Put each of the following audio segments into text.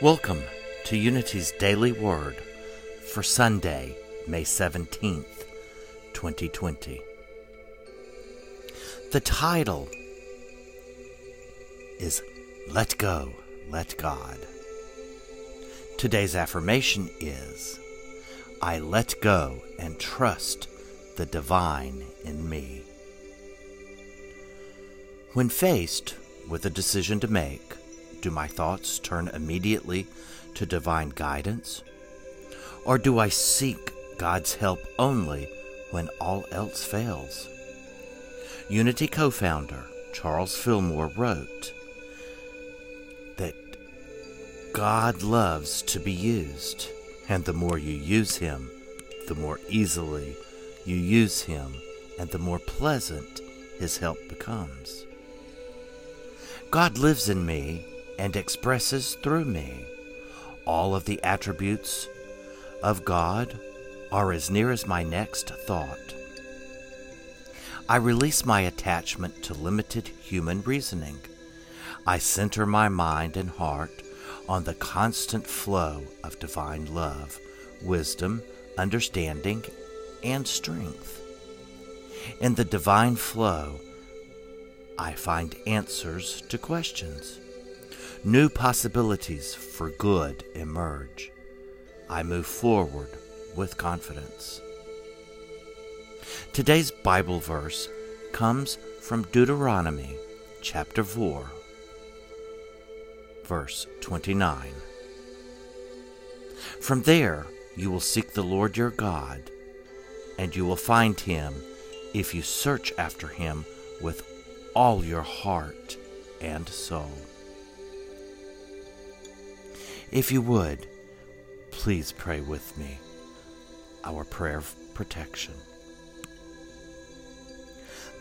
Welcome to Unity's Daily Word for Sunday, May 17th, 2020. The title is Let Go, Let God. Today's affirmation is I let go and trust the divine in me. When faced with a decision to make, do my thoughts turn immediately to divine guidance? Or do I seek God's help only when all else fails? Unity co founder Charles Fillmore wrote that God loves to be used, and the more you use Him, the more easily you use Him, and the more pleasant His help becomes. God lives in me and expresses through me. All of the attributes of God are as near as my next thought. I release my attachment to limited human reasoning. I center my mind and heart on the constant flow of divine love, wisdom, understanding, and strength. In the divine flow, I find answers to questions. New possibilities for good emerge. I move forward with confidence. Today's Bible verse comes from Deuteronomy chapter 4, verse 29. From there you will seek the Lord your God, and you will find him if you search after him with all your heart and soul. If you would, please pray with me our prayer of protection.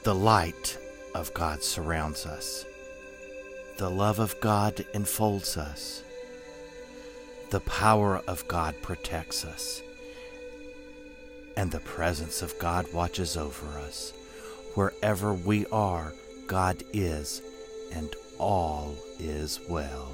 The light of God surrounds us. The love of God enfolds us. The power of God protects us. And the presence of God watches over us. Wherever we are, God is, and all is well.